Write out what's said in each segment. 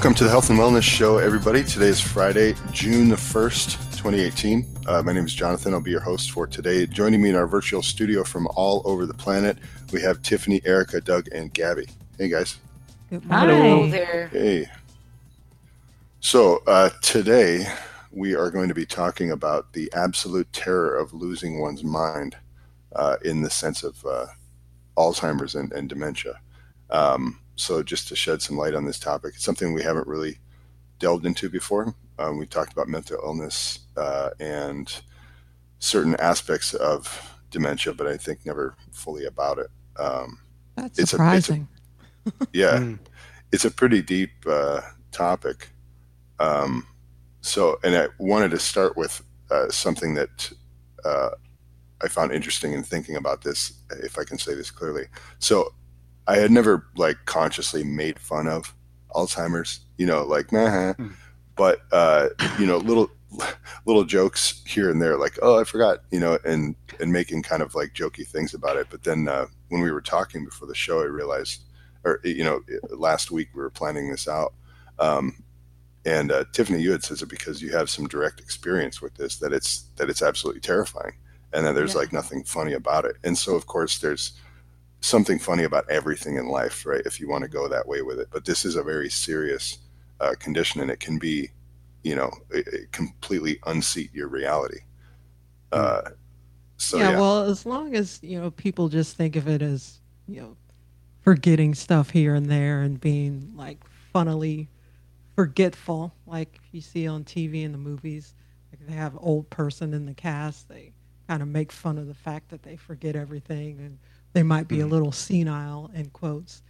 Welcome to the Health and Wellness Show, everybody. Today is Friday, June the 1st, 2018. Uh, my name is Jonathan. I'll be your host for today. Joining me in our virtual studio from all over the planet, we have Tiffany, Erica, Doug, and Gabby. Hey, guys. Good Hello there. Hey. So, uh, today we are going to be talking about the absolute terror of losing one's mind uh, in the sense of uh, Alzheimer's and, and dementia. Um, so, just to shed some light on this topic, it's something we haven't really delved into before. Um, we talked about mental illness uh, and certain aspects of dementia, but I think never fully about it. Um, That's It's a- it's a- surprising. yeah, Mm. it's a pretty deep uh, topic. Um, so, and I wanted to start with uh, something that uh, I found interesting in thinking about this, if I can say this clearly. So, I had never like consciously made fun of Alzheimer's, you know, like meh, Hmm. but uh, you know, little little jokes here and there, like oh, I forgot, you know, and and making kind of like jokey things about it. But then uh, when we were talking before the show, I realized or you know last week we were planning this out um, and uh, tiffany you had says it because you have some direct experience with this that it's that it's absolutely terrifying and that there's Yeah. like nothing funny about it and so of course there's something funny about everything in life right if you want to go that way with it but this is a very serious uh, condition and it can be you know it, it completely unseat your reality uh, so yeah, yeah, well, as long as, you know, people just think of it as, you know, forgetting stuff here and there and being like funnily forgetful, like you see on TV and the movies. Like they have old person in the cast, they kind of make fun of the fact that they forget everything and they might be a Mhm. little senile in quotes.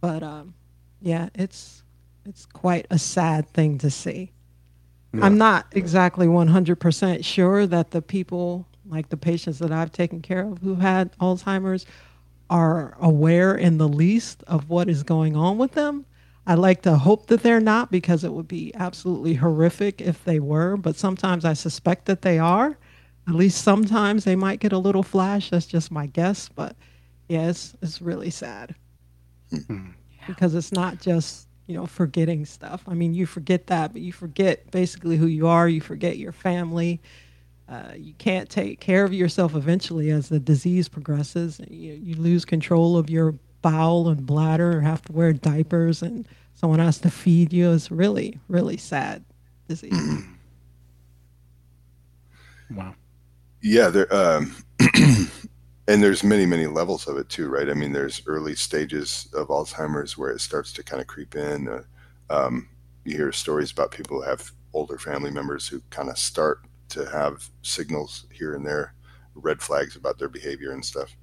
But um, yeah, it's it's quite a sad thing to see. I'm not exactly 100% sure that the people, like the patients that I've taken care of who had Alzheimer's, are aware in the least of what is going on with them. I like to hope that they're not because it would be absolutely horrific if they were, but sometimes I suspect that they are. At least sometimes they might get a little flash. That's just my guess, but yeah, it's, it's really sad. Hmm. because it's not just you know forgetting stuff. I mean you forget that but you forget basically who you are. You forget your family. Uh, you can't take care of yourself eventually as the disease progresses. You, you lose control of your bowel and bladder or have to wear diapers and someone has to feed you. It's really really sad disease. Wow. Yeah, there um and there's many many levels of it too, right? I mean, there's early stages of Alzheimer's where it starts to kind of creep in. Uh, um, you hear stories about people who have older family members who kind of start to have signals here and there, red flags about their behavior and stuff.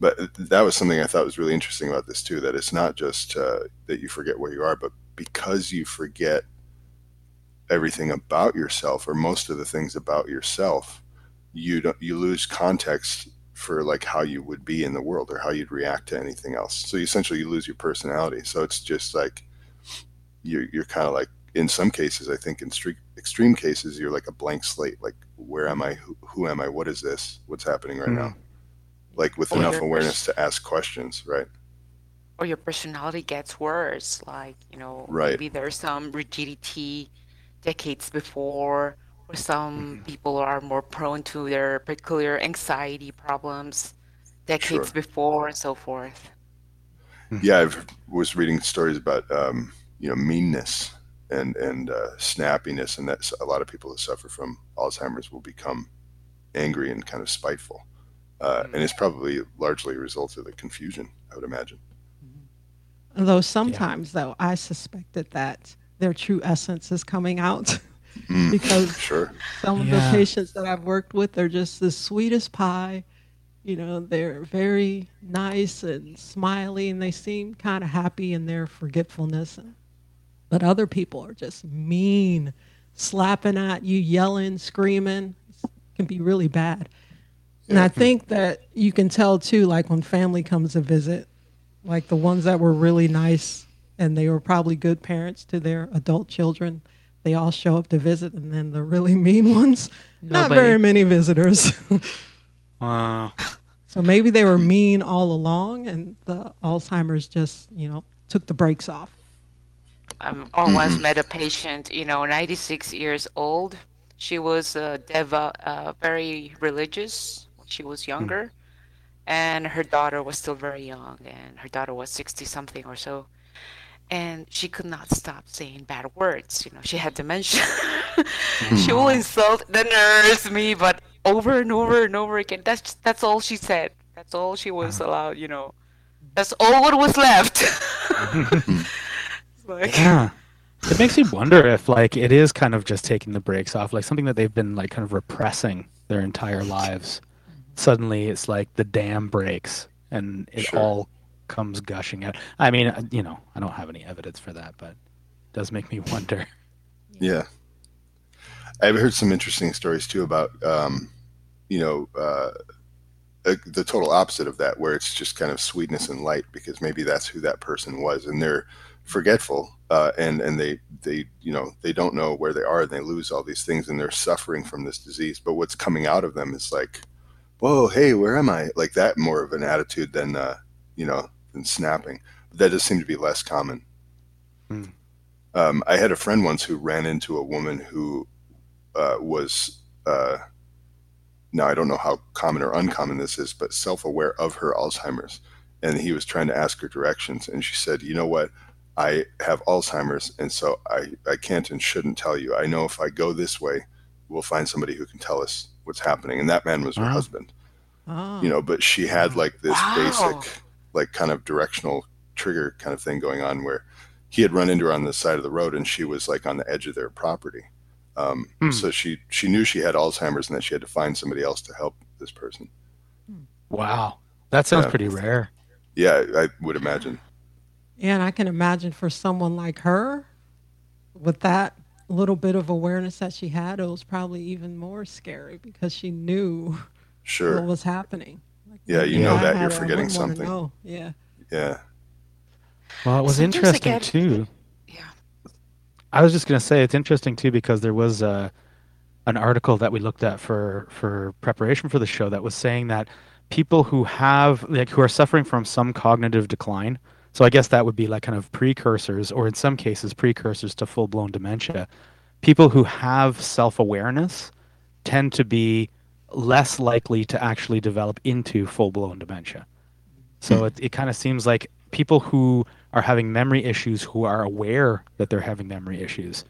But that was something I thought was really interesting about this too. That it's not just uh, that you forget where you are, but because you forget everything about yourself or most of the things about yourself you don't you lose context for like how you would be in the world or how you'd react to anything else. So essentially you lose your personality. So it's just like you're, you're kind of like in some cases i think in extreme cases you're like a blank slate. Like where am i? Who, who am i? What is this? What's happening right Hmm. now like with Or enough awareness pers- to ask questions right? Or your personality gets worse. Like, you know, Right. maybe there's some rigidity decades before, or some people are more prone to their peculiar anxiety problems decades Sure. before, and so forth. yeah i was reading stories about um, you know meanness and and uh, snappiness and that's a lot of people who suffer from alzheimer's will become angry and kind of spiteful uh, and it's probably largely a result of the confusion i would imagine. Though sometimes though i suspected that their true essence is coming out Mm, because sure Some of the patients that I've worked with are just the sweetest pie. You know, they're very nice and smiley, and they seem kind of happy in their forgetfulness. But other people are just mean, slapping at you, yelling, screaming. It can be really bad. And I think that you can tell too, like when family comes to visit, like the ones that were really nice and they were probably good parents to their adult children. They all show up to visit, and then the really mean ones, not very many visitors. Wow. so maybe they were mean all along, and the Alzheimer's just, you know, took the brakes off. um, or once met a patient, you know, 96 years old. She was uh, deva, uh, very religious when she was younger, and her daughter was still very young, and her daughter was 60 something or so. And she could not stop saying bad words. You know, she had dementia. she hmm. will insult the nurse, me, but over and over and over again. That's that's all she said. That's all she was allowed. You know, that's all what was left. Like, Yeah. It makes me wonder if like it is kind of just taking the brakes off, like something that they've been like kind of repressing their entire lives. Mm-hmm. Suddenly it's like the dam breaks and it Sure. all comes gushing out. I mean, uh, you know, I don't have any evidence for that, but it does make me wonder. Yeah. I've heard some interesting stories too about, um, you know, uh, uh, the total opposite of that, where it's just kind of sweetness and light, because maybe that's who that person was, and they're forgetful, uh, and and they they you know they don't know where they are, and they lose all these things, and they're suffering from this disease. But what's coming out of them is like, whoa, hey, where am I? Like that, more of an attitude than uh, you know than snapping. But that does seem to be less common. Hmm. Um, I had a friend once who ran into a woman who uh, was uh, now I don't know how common or uncommon this is, but self-aware of her Alzheimer's, and he was trying to ask her directions, and she said, "You know what? I have Alzheimer's, and so I I can't and shouldn't tell you. I know if I go this way, we'll find somebody who can tell us what's happening." And that man was her Wow. husband, Oh. you know. But she had like this Wow. basic, like kind of directional trigger kind of thing going on where he had run into her on the side of the road, and she was like on the edge of their property. Um, Hmm. So she she knew she had Alzheimer's and that she had to find somebody else to help this person. Wow. That sounds Yeah. pretty rare. Yeah, I would imagine. And I can imagine for someone like her, with that little bit of awareness that she had, it was probably even more scary because she knew what was happening. Like, Yeah, maybe you know that you're forgetting wouldn't something. know. Yeah. Yeah. Well, it was Sometimes interesting get- too. yeah. I was just going to say it's interesting too because there was uh, an article that we looked at for for preparation for the show that was saying that people who have like who are suffering from some cognitive decline. So I guess that would be like kind of precursors, or in some cases precursors to full blown dementia. People who have self awareness tend to be less likely to actually develop into full blown dementia. So hmm. it, it kind of seems like people who are having memory issues who are aware that they're having memory issues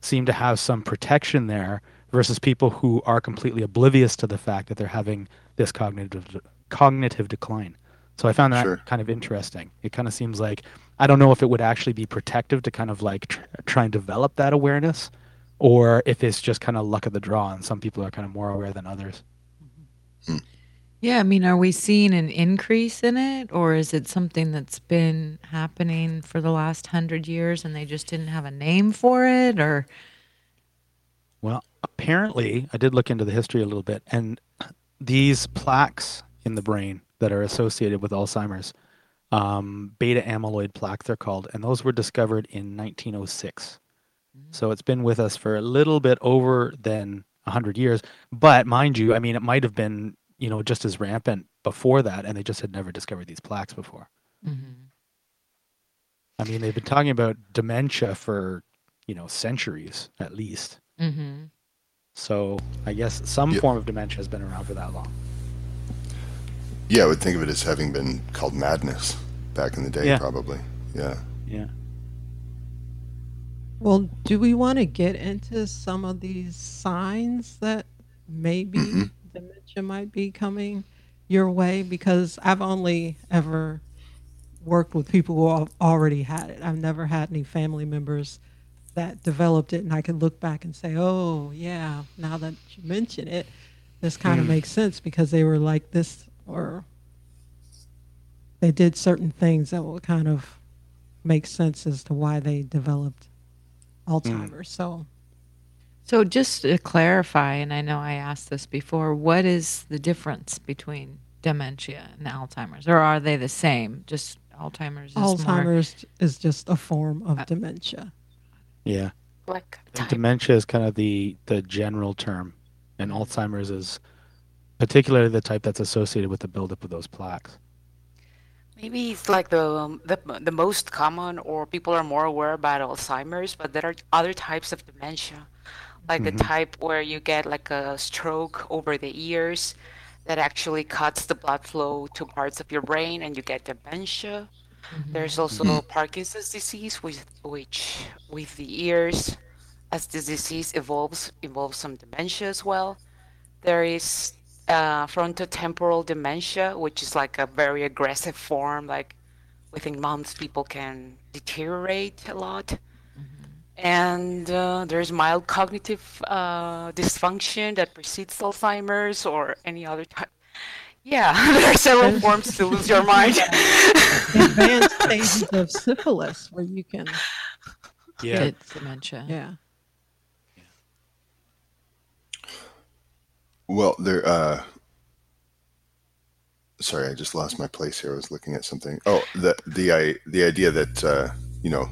seem to have some protection there versus people who are completely oblivious to the fact that they're having this cognitive cognitive decline. So I found that Sure. kind of interesting. It kind of seems like I don't know if it would actually be protective to kind of like tr- try and develop that awareness or if it's just kind of luck of the draw and some people are kind of more aware than others. Yeah, I mean, are we seeing an increase in it, or is it something that's been happening for the last hundred years and they just didn't have a name for it? Or Well, apparently, I did look into the history a little bit, and these plaques in the brain that are associated with Alzheimer's, um, beta amyloid plaque, they're called, and those were discovered in 1906. So it's been with us for a little bit over than 100 years. But mind you, I mean, it might have been, you know, just as rampant before that, and they just had never discovered these plaques before. I mean, they've been talking about dementia for, you know, centuries at least. mm-hmm. So I guess some Yeah. form of dementia has been around for that long. Yeah, I would think of it as having been called madness back in the day, Yeah. probably. Yeah. Yeah. Well, do we want to get into some of these signs that maybe Mhm. dementia might be coming your way? Because I've only ever worked with people who have already had it. I've never had any family members that developed it, and I can look back and say, "Oh, yeah." Now that you mention it, this kind of Hmm. makes sense because they were like this, or they did certain things that will kind of make sense as to why they developed Alzheimer's. So So just to clarify, and I know I asked this before, what is the difference between dementia and Alzheimer's, or are they the same? Just Alzheimer's is more. Alzheimer's is just a form of Uh, dementia. Yeah. Like time. Dementia is kind of the the general term, and Alzheimer's is particularly the type that's associated with the buildup of those plaques. Maybe it's like the, um, the the most common, or people are more aware about Alzheimer's, but there are other types of dementia, like the hmm type where you get like a stroke over the ears that actually cuts the blood flow to parts of your brain and you get dementia. There's hmm also Parkinson's disease, with which with the ears, as the disease evolves, involves some dementia as well. There is uh, frontotemporal dementia, which is like a very aggressive form, like within months people can deteriorate a lot. And uh, there's mild cognitive uh, dysfunction that precedes Alzheimer's or any other type. Yeah, there are several forms to lose your mind. advanced stages of syphilis where you can, Yeah. Get dementia. yeah. Well, there. Uh, sorry, I just lost my place here. I was looking at something. Oh, the the I, the idea that uh, you know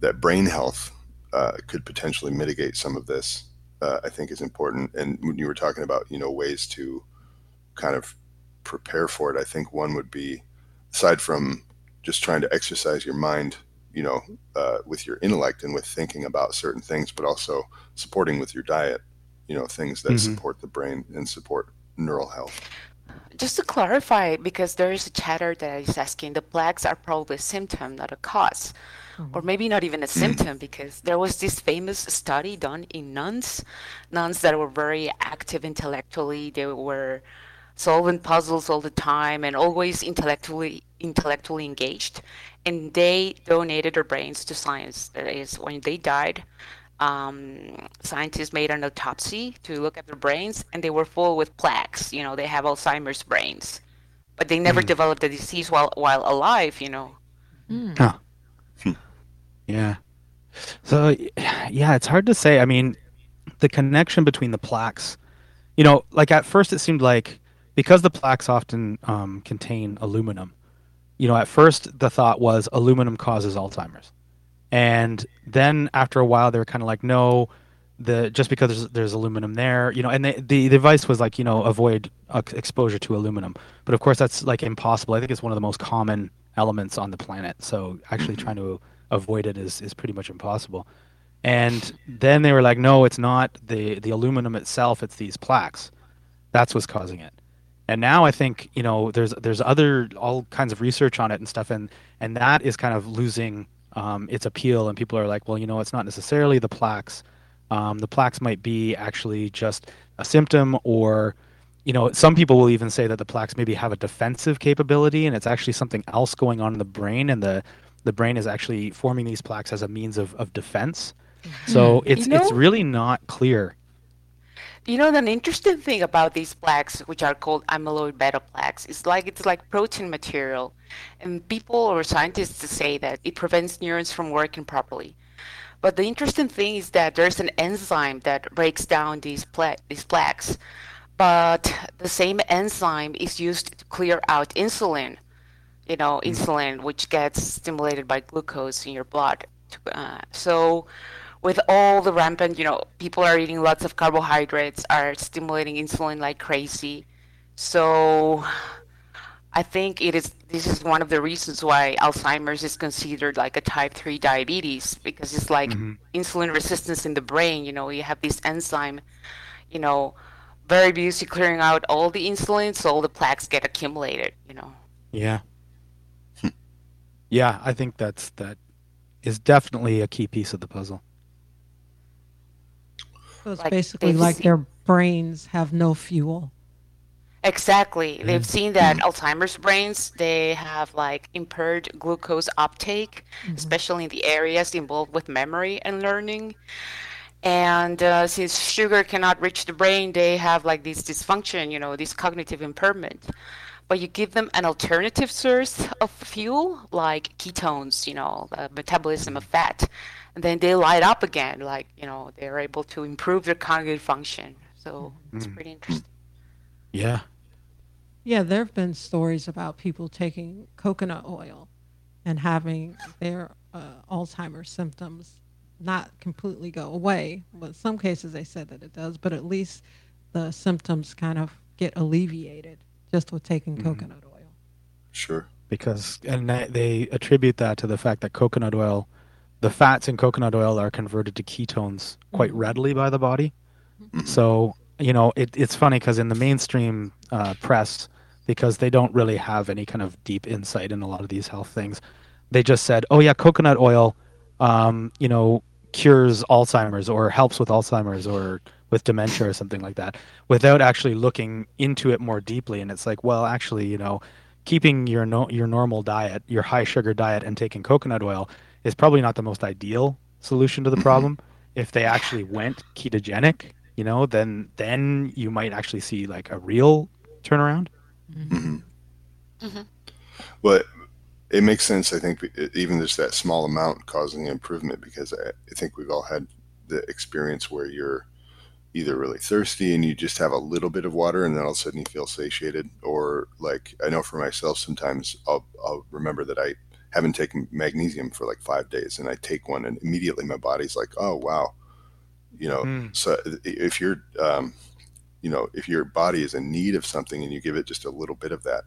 that brain health uh, could potentially mitigate some of this, uh, I think, is important. And when you were talking about you know ways to kind of prepare for it, I think one would be aside from just trying to exercise your mind, you know, uh, with your intellect and with thinking about certain things, but also supporting with your diet, you know, things that hmm support the brain and support neural health. Just to clarify, because there is a chatter that is asking, the plaques are probably a symptom, not a cause, or Mhm. maybe not even a symptom, because there was this famous study done in nuns, nuns that were very active intellectually. They were solving puzzles all the time and always intellectually intellectually engaged. And they donated their brains to science. That is, when they died, um, scientists made an autopsy to look at their brains, and they were full with plaques. You know, they have Alzheimer's brains, but they never Mm. developed the disease while while alive. You know. Mm. Huh. hmm, Yeah. So yeah, it's hard to say. I mean, the connection between the plaques, you know, like at first it seemed like because the plaques often um, contain aluminum, you know, at first the thought was aluminum causes Alzheimer's. And then after a while they were kind of like, no, the just because there's, there's aluminum there, you know, and the, the the advice was like, you know, avoid uh, exposure to aluminum. But of course that's like impossible. I think it's one of the most common elements on the planet. So actually trying to avoid it is is pretty much impossible. And then they were like, no, it's not the the aluminum itself, it's these plaques. That's what's causing it. And now I think, you know, there's there's other all kinds of research on it and stuff and and that is kind of losing um, its appeal and people are like, well, you know, it's not necessarily the plaques. Um, the plaques might be actually just a symptom or you know, some people will even say that the plaques maybe have a defensive capability and it's actually something else going on in the brain and the the brain is actually forming these plaques as a means of, of defense so Mm. You it's it's really not clear. You know, an interesting thing about these plaques, which are called amyloid beta plaques, is like it's like protein material, and people or scientists say that it prevents neurons from working properly. But the interesting thing is that there's an enzyme that breaks down these pla these plaques, but the same enzyme is used to clear out insulin. You know, Mm. insulin, which gets stimulated by glucose in your blood. Uh, so with all the rampant, you know, people are eating lots of carbohydrates, are stimulating insulin like crazy. So I think it is this is one of the reasons why Alzheimer's is considered like a type 3 diabetes because it's like hmm insulin resistance in the brain, you know, you have this enzyme, you know, very busy clearing out all the insulin so all the plaques get accumulated, you know. Yeah, yeah. I think that's that is definitely a key piece of the puzzle. So it's Like basically like seen their brains have no fuel. Exactly. Yeah. They've seen that Alzheimer's brains, they have like impaired glucose uptake, hmm especially in the areas involved with memory and learning. And uh, since sugar cannot reach the brain, they have like this dysfunction, you know, this cognitive impairment. But you give them an alternative source of fuel, like ketones, you know, the metabolism of fat, and then they light up again, like, you know, they're able to improve their cognitive function. So it's Mm. pretty interesting. Yeah. Yeah, there have been stories about people taking coconut oil and having their uh, Alzheimer's symptoms not completely go away. But in some cases, they said that it does, but at least the symptoms kind of get alleviated just with taking hmm coconut oil. sure. because and they, they attribute that to the fact that coconut oil, the fats in coconut oil are converted to ketones quite Mhm. readily by the body. Mhm. So you know it, it's funny because in the mainstream uh, press, because they don't really have any kind of deep insight in a lot of these health things, they just said, "Oh yeah, coconut oil, um, you know, cures Alzheimer's or helps with Alzheimer's or with dementia or something like that," without actually looking into it more deeply. And it's like, well, actually, you know, keeping your no, your normal diet, your high sugar diet, and taking coconut oil is probably not the most ideal solution to the problem. If they actually went ketogenic, you know, then then you might actually see like a real turnaround. Mhm. Mhm. Well, it makes sense. I think even just that small amount causing improvement because I, I think we've all had the experience where you're either really thirsty and you just have a little bit of water and then all of a sudden you feel satiated or like I know for myself sometimes I'll, I'll remember that I haven't taken magnesium for like five days and I take one and immediately my body's like oh wow you know Mm. so if you're um, you know if your body is in need of something and you give it just a little bit of that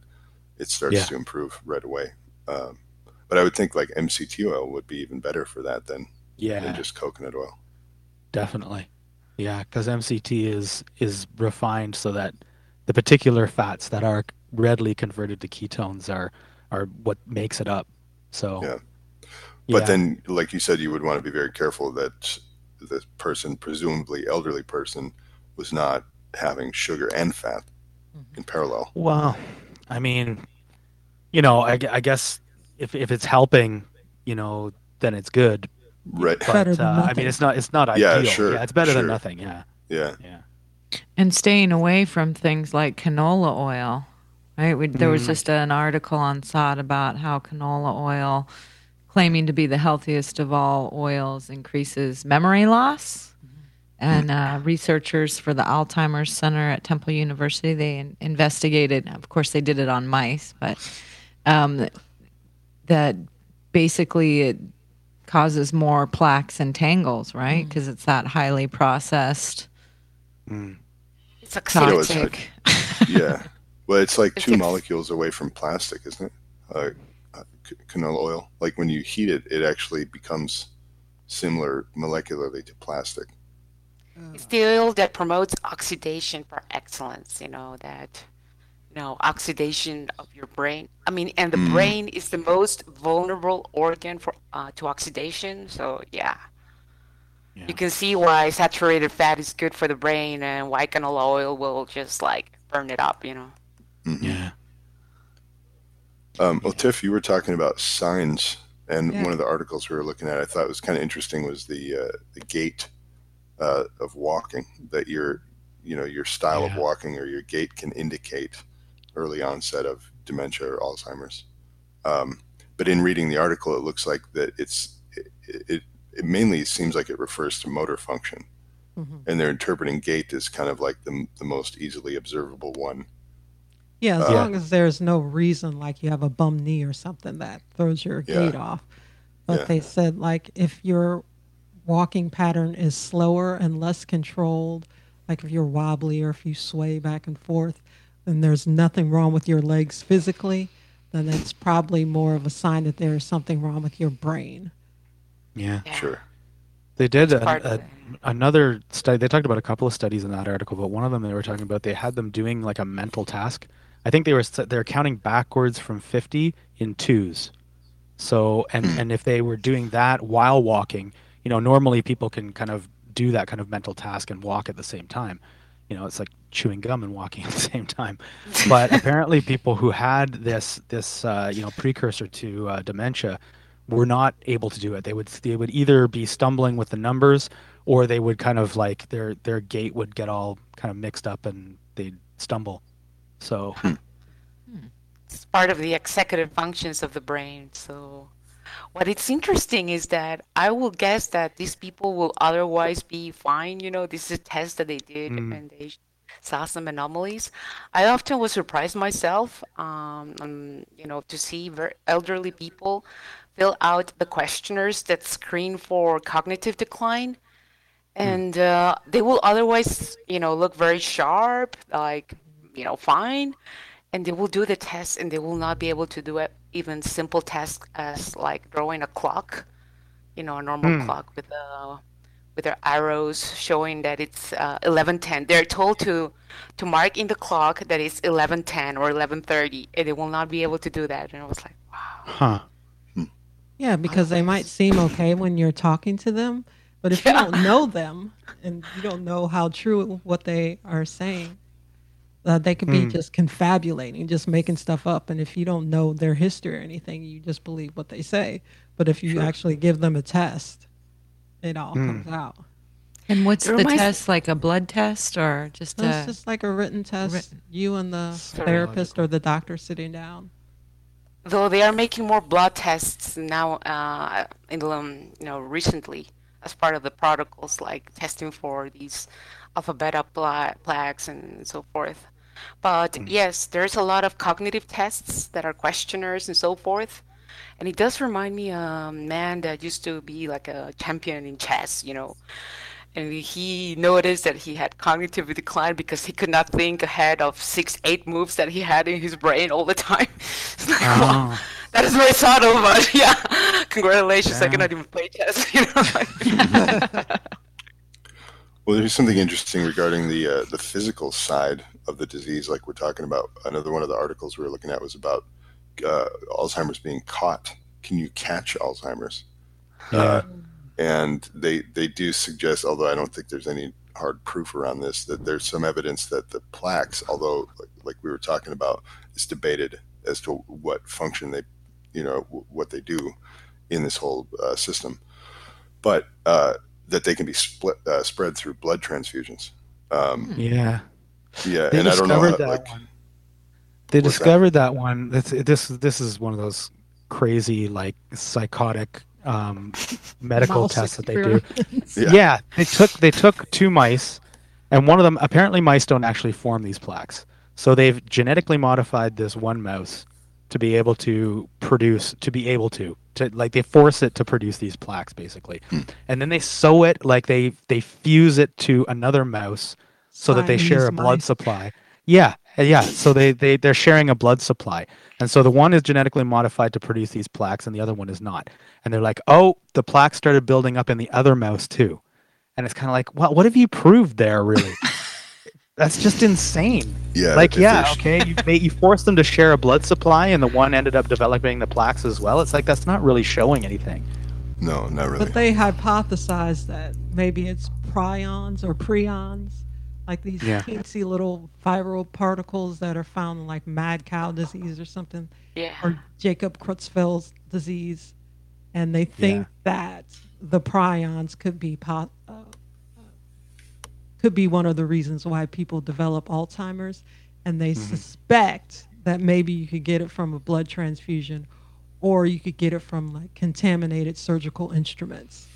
it starts Yeah. to improve right away um, but i would think like mct oil would be even better for that than, Yeah, than just coconut oil definitely. Yeah, because MCT is is refined so that the particular fats that are readily converted to ketones are are what makes it up. So Yeah. but yeah. then like you said you would want to be very careful that the person presumably elderly person was not having sugar and fat mm-hmm. in parallel Well, I mean, you know, I, I guess if if it's helping, you know, then it's good. Right But Better than uh, I mean, it's not it's not Yeah, ideal. sure, Yeah, it's better sure. than nothing. Yeah, yeah yeah. and staying away from things like canola oil right we, there was Mm. just an article on SOTT about how canola oil claiming to be the healthiest of all oils increases memory loss and uh, researchers for the alzheimer's center at temple university they in- investigated of course they did it on mice but um, that basically it causes more plaques and tangles right? Because it's that highly processed Mm. It's Yeah, it's toxic. toxic yeah. Well it's like It's two ex- molecules away from plastic isn't it? Uh, uh, canola oil. Like when you heat it it actually becomes similar molecularly to plastic. It's the oil that promotes oxidation par excellence, you know, that, you know, oxidation of your brain. I mean, and the Mm. brain is the most vulnerable organ for uh, to oxidation. So, yeah. Yeah. You can see why saturated fat is good for the brain and why canola oil will just like burn it up, you know. Mhm. Yeah. Um, well, Tiff, you were talking about signs, and Yeah. one of the articles we were looking at, I thought was kind of interesting, was the uh, the gait uh, of walking. That your, you know, your style of walking or your gait can indicate early onset of dementia or Alzheimer's. Um, but in reading the article, it looks like that it's it, it, it mainly seems like it refers to motor function, Mhm. and they're interpreting gait as kind of like the the most easily observable one. Yeah, as Uh, long as there's no reason like you have a bum knee or something that throws your Yeah. gait off. But Yeah. they said like if your walking pattern is slower and less controlled, like if you're wobbly or if you sway back and forth, then there's nothing wrong with your legs physically, then it's probably more of a sign that there is something wrong with your brain. Yeah. Yeah. Sure. They did a, a, another study. They talked about a couple of studies in that article, but one of them they were talking about they had them doing like a mental task. I think they were they're counting backwards from 50 in twos. So and and if they were doing that while walking, you know, normally people can kind of do that kind of mental task and walk at the same time. You know, it's like chewing gum and walking at the same time. But apparently, people who had this this uh, you know precursor to uh, dementia were not able to do it. They would they would either be stumbling with the numbers, or they would kind of like their their gait would get all kind of mixed up and they'd stumble. So it's part of the executive functions of the brain. So, what it's interesting is that I will guess that these people will otherwise be fine. You know, this is a test that they did Mm. and they saw some anomalies. I often was surprised myself, um, um, you know, to see very elderly people fill out the questionnaires that screen for cognitive decline. And uh, they will otherwise, you know, look very sharp, like, you know, fine and they will do the test and they will not be able to do it even simple tasks as like drawing a clock you know a normal Hmm. clock with uh with their arrows showing that it's uh, 11:10 they're told to to mark in the clock that it's 11:10 or 11:30 and they will not be able to do that and i was like wow Huh. Yeah, because they might seem okay when you're talking to them, but if you don't know them and you don't know how true what they are saying, uh, they could be Hmm. just confabulating, just making stuff up. And if you don't know their history or anything, you just believe what they say. But if you Sure. actually give them a test, it all Hmm. comes out. And what's It the reminds- test? Like a blood test or just So a? it's just like a written test. written- You and the therapist or the doctor sitting down. though they are making more blood tests now uh, in um, you know recently as part of the protocols like testing for these alpha beta pla- plaques and so forth but yes there's a lot of cognitive tests that are questionnaires and so forth and it does remind me of a man that used to be like a champion in chess you know and he noticed that he had cognitive decline because he could not think ahead of six, eight moves that he had in his brain all the time. It's like, wow, Oh. that is very subtle, but yeah, congratulations, I cannot even play chess. You know, Well, there's something interesting regarding the uh, the physical side of the disease, like we're talking about. Another one of the articles we were looking at was about uh, Alzheimer's being caught. Can you catch Alzheimer's? Yeah. Uh, and they they do suggest, although I don't think there's any hard proof around this, that there's some evidence that the plaques, although like, like we were talking about, it's debated as to what function they, you know, w- what they do in this whole uh, system, but uh, that they can be split uh, spread through blood transfusions. Um, yeah. Yeah, They and I don't know, discovered how, that like, one. They What's that? discovered that one. That's this. This is one of those crazy, like psychotic um, medical Mouse tests that they do. Yeah. Yeah. they took they took two mice, and one of them apparently mice don't actually form these plaques. So they've genetically modified this one mouse to be able to produce to be able to to like they force it to produce these plaques basically, and then they sew it like they they fuse it to another mouse so that they share a blood mice. supply. Yeah, yeah. So they they they're sharing a blood supply, and so the one is genetically modified to produce these plaques, and the other one is not. And they're like, oh, the plaques started building up in the other mouse too, and it's kind of like, well, what have you proved there, really? That's just insane. yeah, like, yeah, there's- okay, you made, you forced them to share a blood supply, and the one ended up developing the plaques as well. It's like that's not really showing anything. No, not really. But they hypothesized that maybe it's prions or prions, like these Yeah. teensy little viral particles that are found in like mad cow disease or something, yeah. or Jacob Creutzfeldt's disease, and they think that the prions could be po- uh, uh, could be one of the reasons why people develop Alzheimer's, and they suspect that maybe you could get it from a blood transfusion, or you could get it from like contaminated surgical instruments.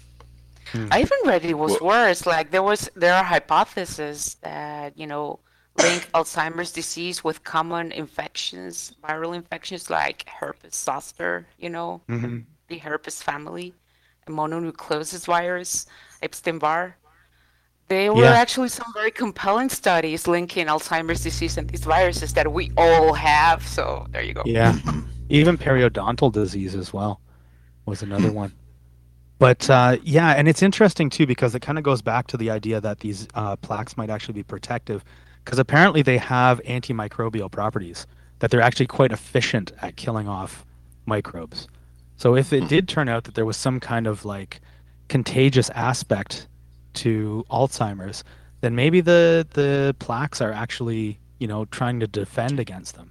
I even read it was Well- worse. Like there was there are hypotheses that you know link Alzheimer's disease with common infections, viral infections like herpes zoster. You know, Mm-hmm. the herpes family, mononucleosis virus, Epstein Barr. There were Yeah. actually some very compelling studies linking Alzheimer's disease and these viruses that we all have. So there you go. Yeah. Even periodontal disease as well was another one. But uh, yeah, and it's interesting too because it kind of goes back to the idea that these uh, plaques might actually be protective because apparently they have antimicrobial properties, that they're actually quite efficient at killing off microbes. So if it did turn out that there was some kind of like contagious aspect to Alzheimer's, then maybe the the plaques are actually, you know, trying to defend against them.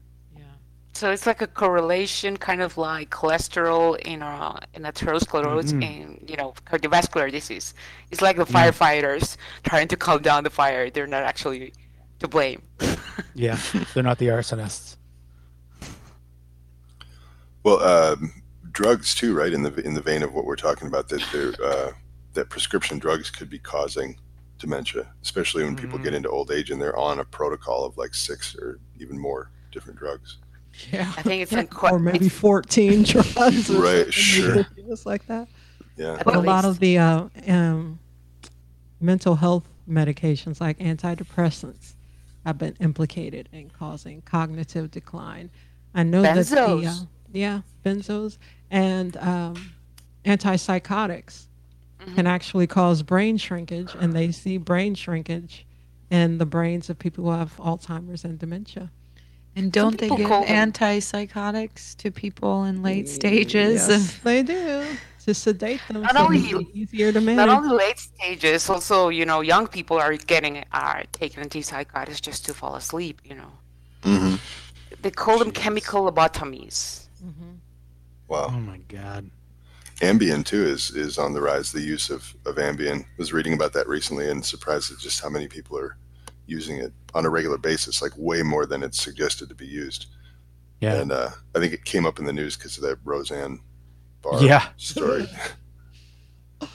Yeah. So it's like a correlation, kind of like cholesterol in a in atherosclerosis Mhm. in you know cardiovascular disease. It's like the firefighters trying to calm down the fire. They're not actually to blame. Yeah, they're not the arsonists. Well, um, drugs too, right? In the in the vein of what we're talking about, that they're, uh, that prescription drugs could be causing dementia, especially when people Mhm. get into old age and they're on a protocol of like six or even more different drugs. Yeah. I think it's in qu- or maybe it's- 14 drugs. Right, something sure. ridiculous like that. Yeah, But a lot of the uh, um, mental health medications, like antidepressants, have been implicated in causing cognitive decline. I know that the uh, Benzos. yeah benzos and um, antipsychotics Mm-hmm. can actually cause brain shrinkage, and they see brain shrinkage in the brains of people who have Alzheimer's and dementia. And don't they give them- antipsychotics to people in late stages? Yes, they do to sedate them. Not so only- easier to Not manage. only late stages, also you know, young people are getting are taking antipsychotics just to fall asleep. You know, hmm they call them chemical lobotomies. Wow. Oh my god. Ambien too is is on the rise. The use of of Ambien. Was reading about that recently and surprised at just how many people are using it on a regular basis, like way more than it's suggested to be used. Yeah. And uh, I think it came up in the news because of that Roseanne Barr Yeah. story.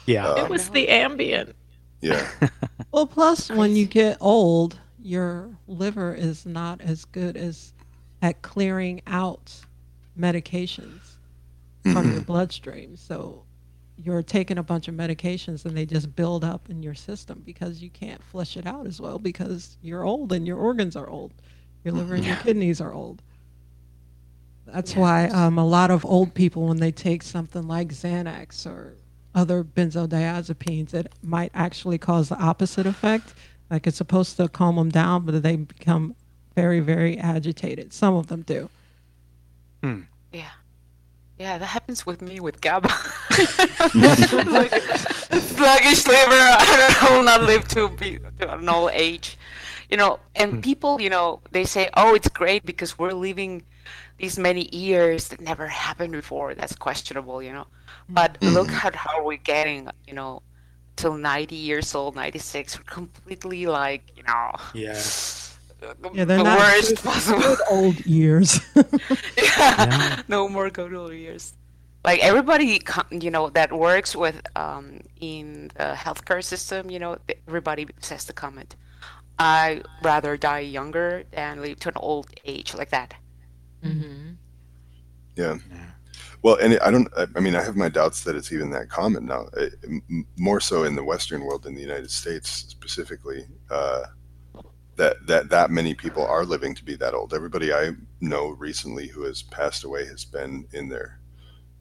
Yeah. Uh, it was the Ambien. yeah. Well, plus when you get old, your liver is not as good as at clearing out medications from your bloodstream. So you're taking a bunch of medications and they just build up in your system because you can't flush it out as well because you're old and your organs are old. Your liver and your kidneys are old. That's why um, a lot of old people, when they take something like Xanax or other benzodiazepines, it might actually cause the opposite effect. Like it's supposed to calm them down, but they become very, very agitated. Some of them do. Yeah. Yeah, that happens with me with GABA. like, sluggish liver. I will not live to be to an old age. You know, and hmm. people, you know, they say, "Oh, it's great because we're living these many years that never happened before." That's questionable, you know. But hmm. look at how we're getting, you know, till 90 years old, 96. We're completely like, you know, Yeah. The, Yeah, they're the not worst good- possible. good old years. yeah. no more good old years like everybody you know that works with um in the healthcare system you know everybody says the comment i rather die younger than live to an old age like that Mm-hmm. Yeah. Well, and I don't. I I mean, I have my doubts that it's even that common now. Uh, m- m- More so in the Western world, in the United States specifically, uh, that that that many people are living to be that old. Everybody I know recently who has passed away has been in their,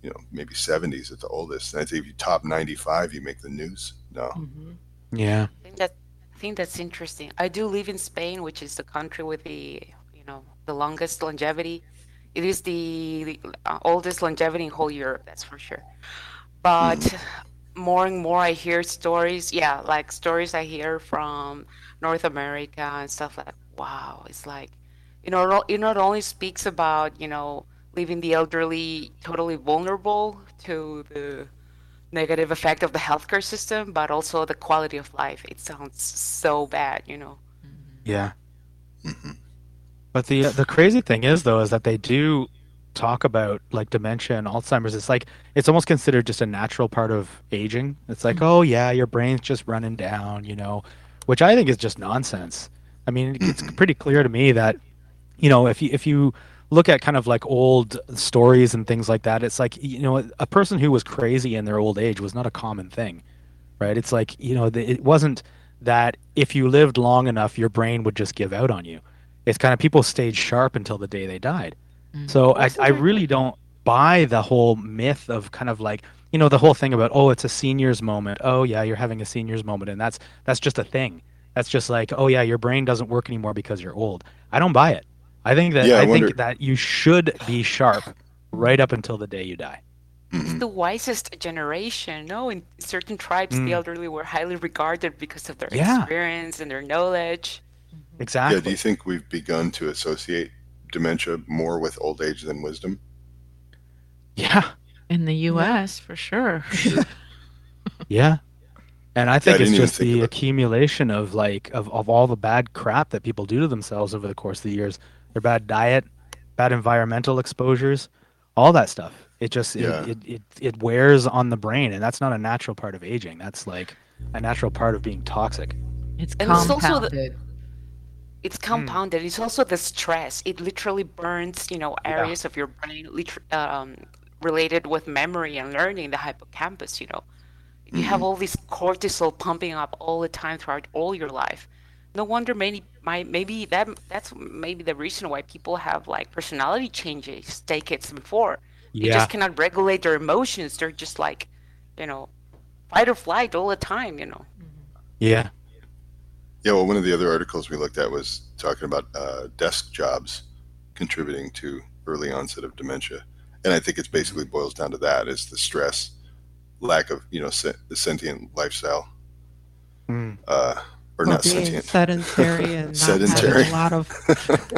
you know, maybe seventies at the oldest. And I think if you top ninety-five, you make the news. No. Yeah. i think that i think that's interesting i do live in spain which is the country with the you know the longest longevity it is the, the uh, oldest longevity in whole europe that's for sure but more and more i hear stories yeah like stories i hear from north america and stuff like wow it's like you know it not only speaks about you know leaving the elderly totally vulnerable to the negative effect of the healthcare system but also the quality of life. It sounds so bad you know. Mm-hmm. Yeah. Mm-hmm. But the the crazy thing is though is that they do talk about like dementia and Alzheimer's. It's like it's almost considered just a natural part of aging. It's like, mm-hmm. oh yeah, your brain's just running down, you know, which I think is just nonsense. I mean, it's pretty clear to me that you know if you if you look at kind of like old stories and things like that, it's like you know a person who was crazy in their old age was not a common thing, right? It's like you know it wasn't that if you lived long enough, your brain would just give out on you. It's kind of people stayed sharp until the day they died. So I, I really don't buy the whole myth of kind of like you know the whole thing about oh it's a seniors moment. Oh yeah you're having a seniors moment and that's that's just a thing. That's just like oh yeah your brain doesn't work anymore because you're old. I don't buy it. I think that Yeah, I I, wonder- think that you should be sharp right up until the day you die. It's mm-hmm. the wisest generation no in certain tribes the mm. elderly were highly regarded because of their Yeah. experience and their knowledge. Exactly Yeah. Do you think we've begun to associate dementia more with old age than wisdom? yeah In the U.S., for sure. Yeah. And I think didn't it's just think the accumulation of like of, of all the bad crap that people do to themselves over the course of the years. Their bad diet, bad environmental exposures, all that stuff. It just Yeah. it, it, it, it wears on the brain and that's not a natural part of aging. That's like a natural part of being toxic. It's And it's also the- it's compounded it's also the stress it literally burns you know areas of your brain lit- um, related with memory and learning the hippocampus you know you have all this cortisol pumping up all the time throughout all your life no wonder many might maybe that that's maybe the reason why people have like personality changes decades before. They Yeah. just cannot regulate their emotions. They're just like, you know, fight or flight all the time. You know. Yeah. Yeah, well, one of the other articles we looked at was talking about uh, desk jobs contributing to early onset of dementia, and I think it's basically boils down to that: is the stress, lack of you know se- the sentient lifestyle, Mm. uh, or Well, not being sentient. sedentary and not Sedentary. a lot of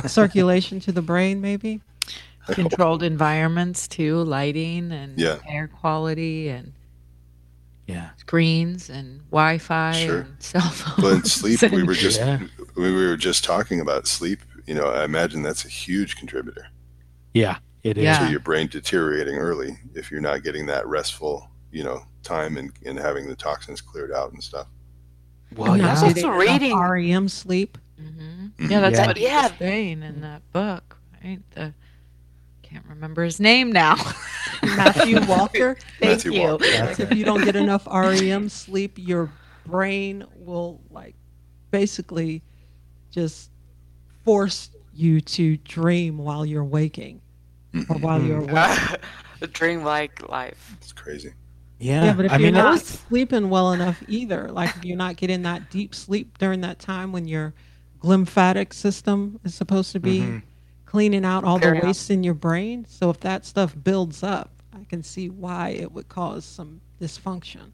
circulation to the brain, maybe. Controlled environments too, lighting and Yeah. air quality and Yeah. screens and Wi-Fi Sure. and cell phones. But in sleep, we were just Yeah. we were just talking about sleep. You know, I imagine that's a huge contributor Yeah. It is. Yeah. to your brain deteriorating early if you're not getting that restful, you know, time and, and having the toxins cleared out and stuff. Well, And yeah. not also reading- REM sleep. hmm Mhm. Yeah, that's Yeah. what he Yeah. was in that book, right? The can't remember his name now. Matthew Walker. Thank Matthew you. Walker. Like if you don't get enough REM sleep, your brain will like basically just force you to dream while you're waking or while Mm-hmm. you're awake. a dreamlike life. It's crazy. Yeah. Yeah, but if I you're mean, not was- sleeping well enough either, like if you're not getting that deep sleep during that time when your glymphatic system is supposed to be Mhm. cleaning out all the Clearing waste in your brain. So if that stuff builds up, I can see why it would cause some dysfunction.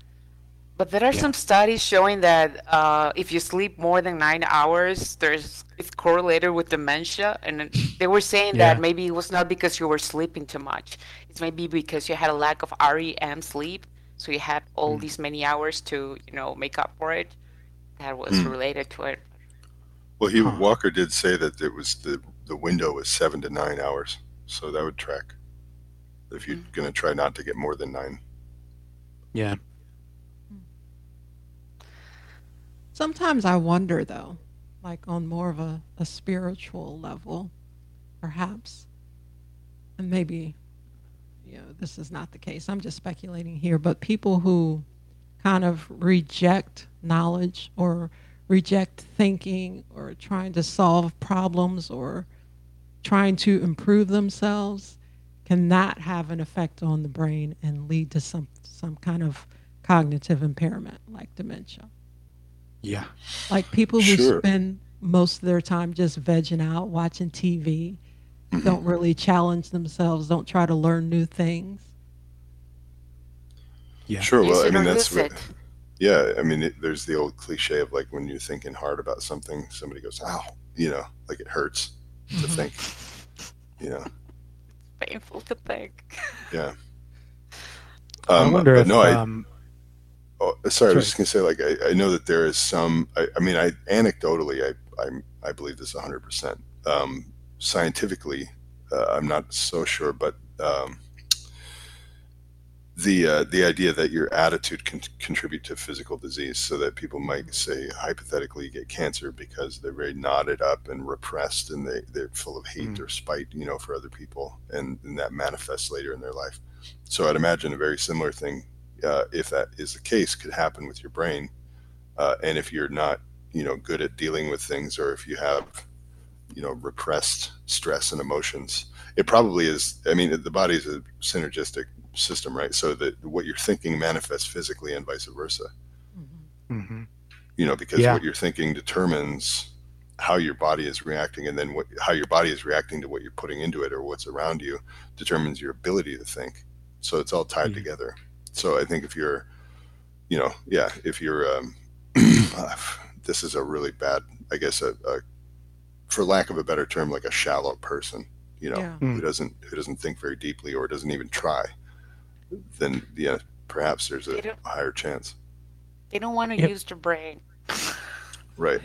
But there are Yeah. some studies showing that uh, if you sleep more than nine hours, there's it's correlated with dementia. And they were saying Yeah. that maybe it was not because you were sleeping too much. It's maybe because you had a lack of REM sleep, so you had all these many hours to you know make up for it. That was Mm. related to it. Well, he Huh. Walker did say that it was the the window was seven to nine hours, so that would track. If you're going to try not to get more than nine, Yeah. Sometimes I wonder, though, like on more of a, a spiritual level, perhaps, and maybe, you know, this is not the case. I'm just speculating here, but people who kind of reject knowledge or reject thinking or trying to solve problems or trying to improve themselves can that have an effect on the brain and lead to some some kind of cognitive impairment like dementia Yeah. like people who Sure. spend most of their time just vegging out, watching TV, Mhm. don't really challenge themselves, don't try to learn new things. Yeah. sure. Well, I mean that's what, yeah. I mean it, there's the old cliche of like when you're thinking hard about something, somebody goes, "Ow," you know, like it hurts to Mhm. think. You know, Painful to think. yeah. I Um, wonder but if. no, I, um, Oh, sorry, I was just gonna say, like, I, I know that there is some. I, I mean, I anecdotally, I, I, I believe this 100. percent um, Scientifically, uh, I'm not so sure, but um, the uh, the idea that your attitude can contribute to physical disease, so that people might say hypothetically get cancer because they're very knotted up and repressed, and they they're full of hate Mm. or spite, you know, for other people, and, and that manifests later in their life. So I'd imagine a very similar thing uh, if that is the case, could happen with your brain. Uh, and if you're not, you know, good at dealing with things, or if you have, you know, repressed stress and emotions, it probably is. I mean, the body is a synergistic system, right? So that what you're thinking manifests physically, and vice versa. mhm. You know, because Yeah. what you're thinking determines how your body is reacting, and then what how your body is reacting to what you're putting into it or what's around you determines your ability to think. So it's all tied Yeah. together. So I think if you're, you know, yeah, if you're, um, this is a really bad, I guess, a, a, for lack of a better term, like a shallow person, you know, Yeah. who doesn't who doesn't think very deeply or doesn't even try, then yeah, perhaps there's a higher chance, They don't want to Yep. use their brain. right?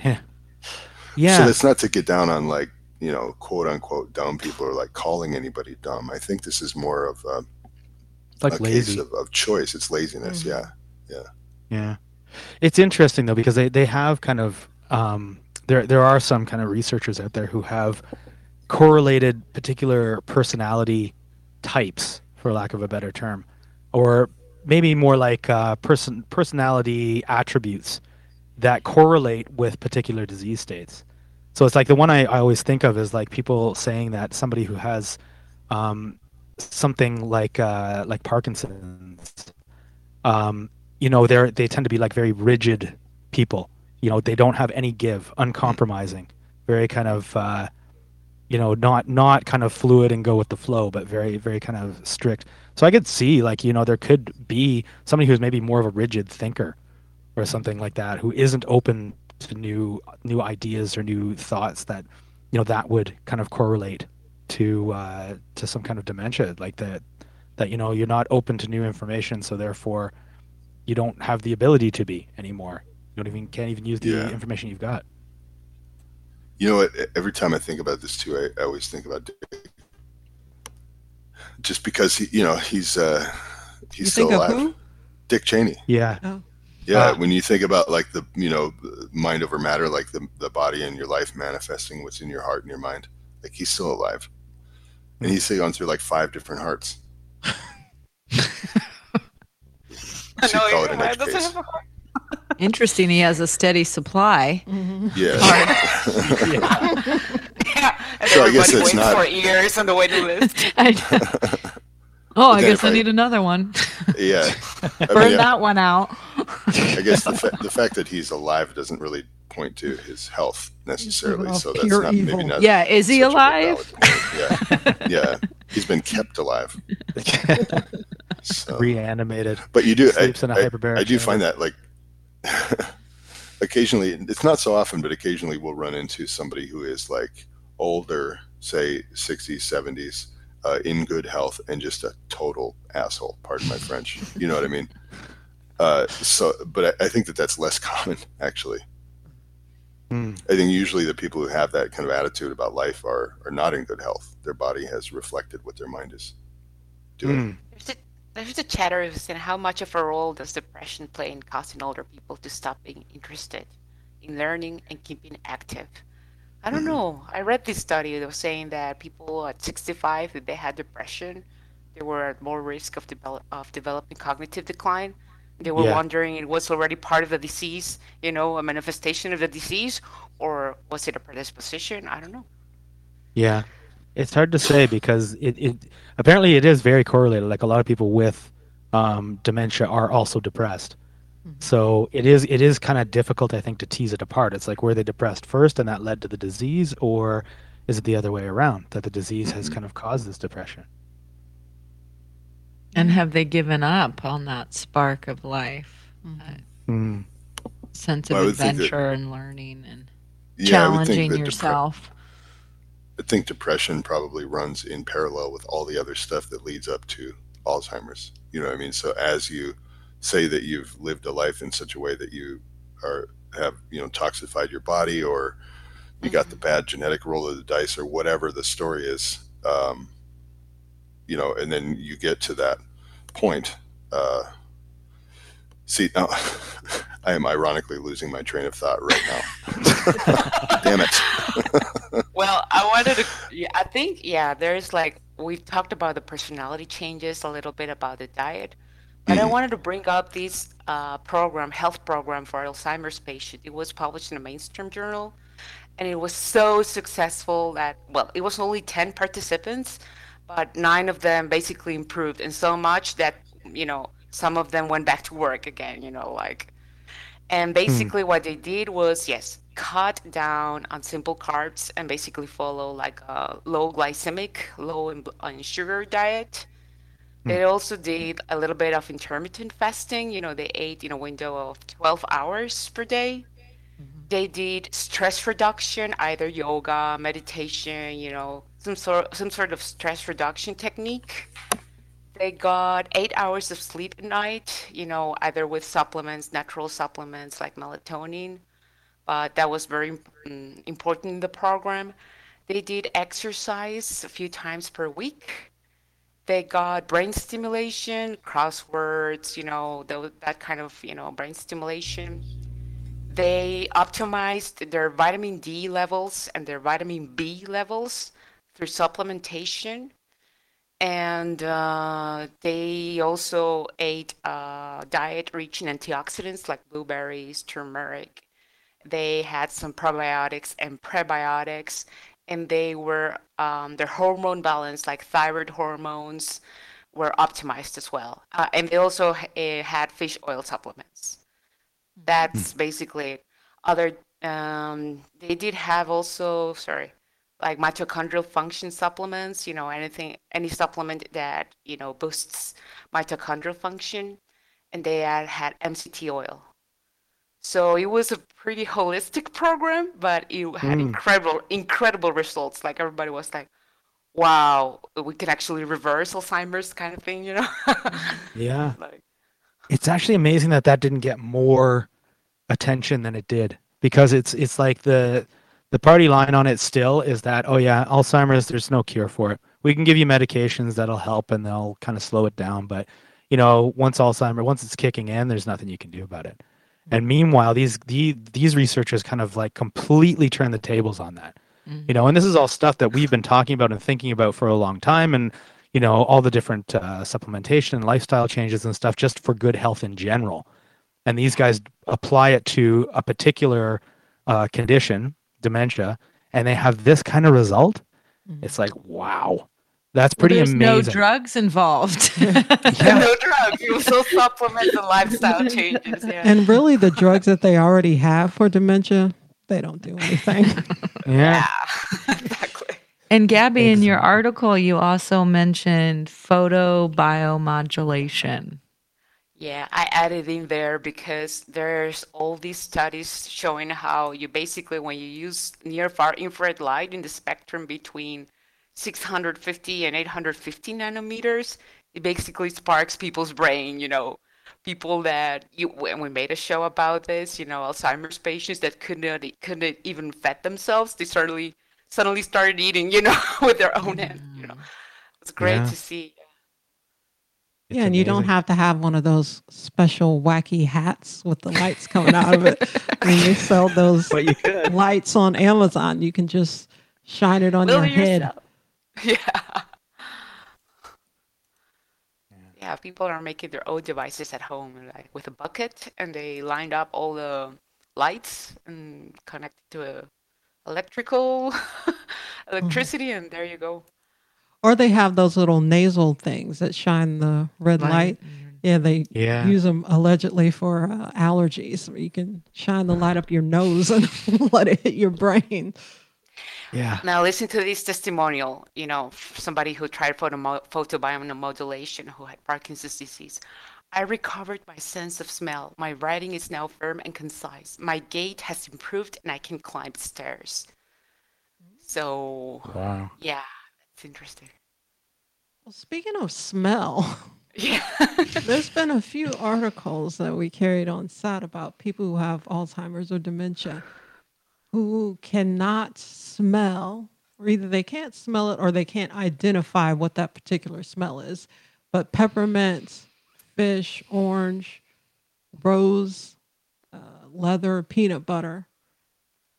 Yeah. So that's not to get down on like you know quote unquote dumb people or like calling anybody dumb. I think this is more of a, it's like a lazy. case of, of choice. It's laziness. Mhm. Yeah. Yeah, it's interesting though because they, they have kind of um, there there are some kind of researchers out there who have correlated particular personality types, for lack of a better term, or maybe more like uh, person personality attributes that correlate with particular disease states. So it's like the one I, I always think of is like people saying that somebody who has um, something like uh, like Parkinson's, um, you know, they're they tend to be like very rigid people. You know, they don't have any give, uncompromising, very kind of uh, you know, not not kind of fluid and go with the flow, but very very kind of strict. So I could see like you know there could be somebody who's maybe more of a rigid thinker or something like that who isn't open to new new ideas or new thoughts that you know that would kind of correlate to uh, to some kind of dementia like that that you know you're not open to new information so therefore you don't have the ability to be anymore you don't even can't even use the Yeah. information you've got You know what? Every time I think about this too, I, I always think about Dick. Just because he, you know, he's uh, he's you still think alive. of who? Dick Cheney. yeah Yeah, Ah. when you think about like the you know mind over matter, like the the body and your life manifesting what's in your heart and your mind, like he's still alive, and he's gone through like five different hearts. So you call it an edge case. Interesting. He has a steady supply. Mhm. Yeah. Yeah, and So I guess it's not- for years on the waiting list. I oh, I guess I I- need another one. yeah. I, Burn mean, that one out. I guess the, fa- the fact that he's alive doesn't really point to his health necessarily. So that's not evil. maybe not. Yeah, is he such a good alive? Yeah, yeah. He's been kept alive. So. reanimated But you do. I, in a I- hyperbaric I do find that like occasionally, it's not so often, but occasionally we'll run into somebody who is like older, say 60s, 70s, uh, in good health, and just a total asshole. Pardon my French. You know what I mean? Uh, so, but I, I think that that's less common actually. Hmm. I think usually the people who have that kind of attitude about life are are not in good health. Their body has reflected what their mind is doing. Hmm. There's a, there's a chatter of how much of a role does depression play in causing older people to stop being interested in learning and keeping active? I don't know. I read this study that was saying that people at 65, if they had depression, they were at more risk of, develop, of developing cognitive decline. They were Yeah. wondering it was already part of the disease, you know, a manifestation of the disease, or was it a predisposition? I don't know. Yeah, it's hard to say because it, it apparently it is very correlated. Like a lot of people with um, dementia are also depressed. So it is it is kind of difficult, I think, to tease it apart. It's like were they depressed first and that led to the disease, or is it the other way around that the disease has kind of caused this depression? And have they given up on that spark of life, Hmm. sense of would think that- adventure and learning and Yeah, I would think challenging depre- yourself? I think depression probably runs in parallel with all the other stuff that leads up to Alzheimer's. You know what I mean? So as you say that you've lived a life in such a way that you are have you know toxified your body or you got the bad genetic roll of the dice or whatever the story is, um, you know, and then you get to that point. Uh, see, now I am ironically losing my train of thought right now. Damn it. Well, I wanted to. I think yeah. There's like we've talked about the personality changes a little bit about the diet, but I wanted to bring up this uh, program, health program for Alzheimer's patients. It was published in a mainstream journal, and it was so successful that well, it was only ten participants, but nine of them basically improved, and so much that you know some of them went back to work again. You know, like and hmm. basically, what they did was, yes, cut down on simple carbs and basically follow like a low glycemic, low in, uh, in sugar diet. Hmm. They also did a little bit of intermittent fasting. You know, they ate in a window of 12 hours per day. Mm-hmm. They did stress reduction, either yoga, meditation, you know, some sort some sort of stress reduction technique. They got eight hours of sleep a night, you know, either with supplements, natural supplements like melatonin, but that was very important in the program. They did exercise a few times per week. They got brain stimulation, crosswords, you know, that kind of, you know, brain stimulation. They optimized their vitamin D levels and their vitamin B levels through supplementation and uh, they also ate a diet rich in antioxidants like blueberries, turmeric. they had some probiotics and prebiotics, and they were um, their hormone balance, like thyroid hormones, were optimized as well. Uh, and they also uh, had fish oil supplements. That's basically it. other. Um, they did have also sorry, like mitochondrial function supplements. You know, anything, any supplement that you know boosts mitochondrial function, and they had had MCT oil. So it was a pretty holistic program, but it had Mm. incredible, incredible results. Like everybody was like, "Wow, we can actually reverse Alzheimer's," kind of thing, you know? Yeah. like, It's actually amazing that that didn't get more attention than it did because it's it's like the the party line on it still is that oh yeah Alzheimer's there's no cure for it. We can give you medications that'll help and they'll kind of slow it down, but you know once Alzheimer once it's kicking in, there's nothing you can do about it. And meanwhile, these the, these researchers kind of like completely turn the tables on that. You know, and this is all stuff that we've been talking about and thinking about for a long time, and you know all the different uh, supplementation and lifestyle changes and stuff just for good health in general. And these guys apply it to a particular uh, condition, dementia, and they have this kind of result. Mm-hmm. It's like wow, that's Well, pretty amazing. no drugs involved. Yeah. no drugs. You also supplement the lifestyle changes. Yeah. And really, the drugs that they already have for dementia, they don't do anything. yeah. yeah, exactly. and Gabby, in your article, you also mentioned photobiomodulation. Yeah, I added in there because there's all these studies showing how you basically, when you use near far infrared light in the spectrum between 650 and 850 nanometers, it basically sparks people's brain, you know, people that you when we made a show about this, you know, Alzheimer's patients that couldn't couldn't even fed themselves, they suddenly suddenly started eating, you know, with their own hands, you know. Mm. It's great Yeah. to see. It's yeah, and you don't have to have one of those special wacky hats with the lights coming out of it. when you sell those But you lights on Amazon, you can just shine it on Will your head. yourself. Yeah. Yeah, people are making their own devices at home, like with a bucket, and they lined up all the lights and connected to a electrical mm-hmm. electricity, and there you go. Or they have those little nasal things that shine the red light. Yeah, they Yeah. use them allegedly for uh, allergies. Where you can shine the light up your nose and let it hit your brain. Yeah. Now listen to this testimonial, you know, somebody who tried photomo- photobiomodulation who had Parkinson's disease. I recovered my sense of smell. My writing is now firm and concise. My gait has improved and I can climb stairs. So, Wow. yeah, that's interesting. Well, speaking of smell, Yeah. there's been a few articles that we carried on set about people who have Alzheimer's or dementia who cannot smell, or either they can't smell it or they can't identify what that particular smell is. But peppermint, fish, orange, rose, uh, leather, peanut butter.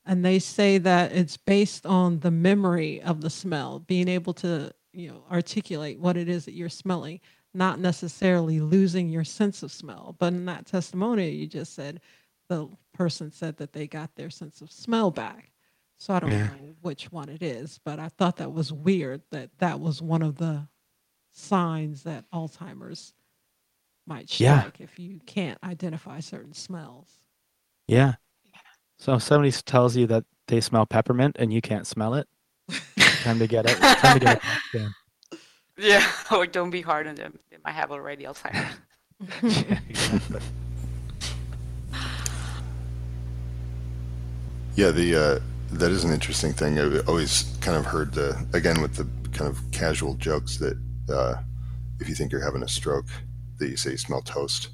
And they say that it's based on the memory of the smell, being able to, you know, articulate what it is that you're smelling, not necessarily losing your sense of smell. But in that testimonial, you just said the person said that they got their sense of smell back. So I don't Yeah. know which one it is, but I thought that was weird that that was one of the signs that Alzheimer's might Yeah. strike if you can't identify certain smells. Yeah. So if somebody tells you that they smell peppermint and you can't smell it, time to get it. Time to get it. back then. yeah. Or don't be hard on them. They might have already Alzheimer's. Yeah, exactly. Yeah, the uh, that is an interesting thing. I've always kind of heard the again with the kind of casual jokes that uh, if you think you're having a stroke, that you say you smell toast.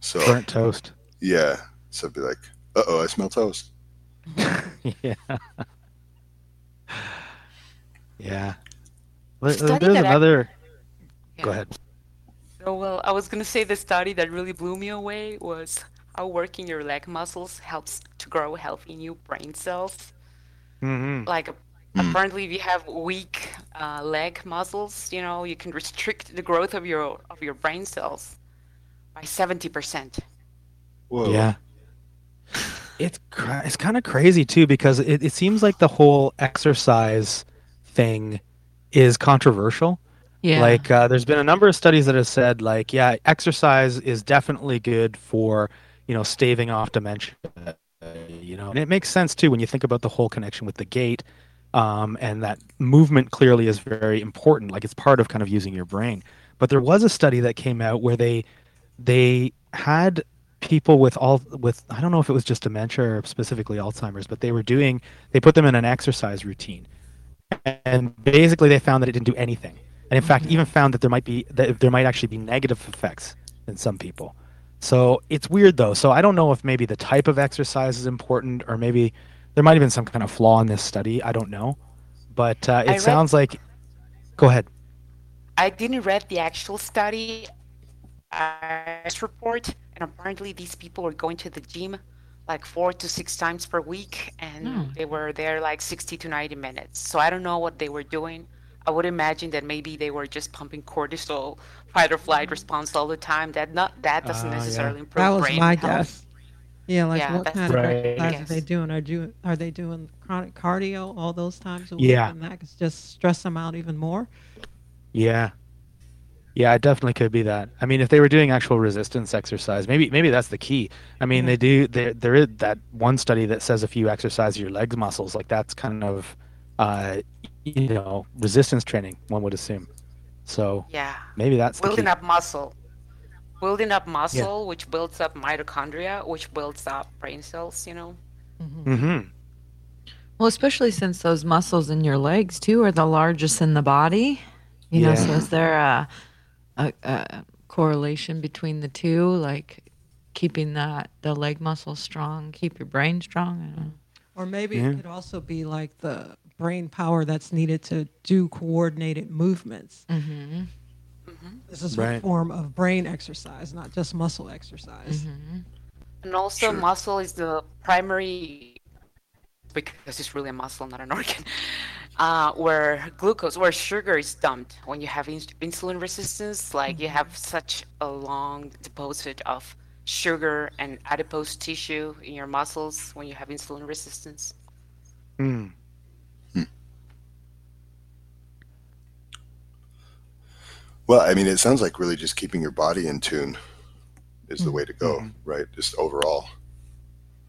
So Burnt toast. yeah, so it'd be like, uh oh, I smell toast. yeah. Yeah. Study There's that I- another. Go Yeah. ahead. So, well, I was gonna say the study that really blew me away was how working your leg muscles helps to grow healthy new brain cells. Mm-hmm. Like, apparently, if you have weak uh, leg muscles, you know, you can restrict the growth of your of your brain cells by seventy percent. Whoa. Yeah. It's it's kind of crazy too because it, it seems like the whole exercise thing is controversial. Yeah. Like uh, there's been a number of studies that have said like yeah, exercise is definitely good for you know staving off dementia. You know, and it makes sense too when you think about the whole connection with the gait, um, and that movement clearly is very important. Like it's part of kind of using your brain. But there was a study that came out where they they had people with all with I don't know if it was just dementia or specifically Alzheimer's, but they were doing they put them in an exercise routine, and basically they found that it didn't do anything, and in fact even found that there might be that there might actually be negative effects in some people. So it's weird though. So I don't know if maybe the type of exercise is important, or maybe there might have been some kind of flaw in this study. I don't know, but uh, it read- sounds like. Go ahead. I didn't read the actual study uh, report, and apparently these people were going to the gym like four to six times per week, and Oh. they were there like 60 to 90 minutes. So I don't know what they were doing. I would imagine that maybe they were just pumping cortisol, fight or flight response all the time. That not that doesn't Ah, yeah. necessarily improve That was brain my health. guess. Yeah, like Yeah, what kind Right. of exercise are they doing? Are do are they doing chronic cardio all those times a week? Yeah. and that could just stress them out even more. Yeah. Yeah, it definitely could be that. I mean, if they were doing actual resistance exercise, maybe maybe that's the key. I mean, Yeah. they do there there is that one study that says if you exercise your legs muscles, like that's kind of uh you know, resistance training, one would assume. So Yeah, maybe that's the building key. up muscle. Building up muscle, which builds up mitochondria, which builds up brain cells. You know. Mm-hmm. Well, especially since those muscles in your legs too are the largest in the body. You know, so is there a, a, a correlation between the two, like keeping that the leg muscles strong, keep your brain strong? I don't know. Or maybe Yeah. it could also be like the brain power that's needed to do coordinated movements. Mm-hmm. This is Right. a form of brain exercise, not just muscle exercise. And also, Sure. muscle is the primary because it's really a muscle, not an organ. Uh, where glucose, where sugar is dumped when you have ins- insulin resistance, like you have such a long deposit of sugar and adipose tissue in your muscles when you have insulin resistance. Mm. Well, I mean, it sounds like really just keeping your body in tune is the way to go, Mhm. right? Just overall.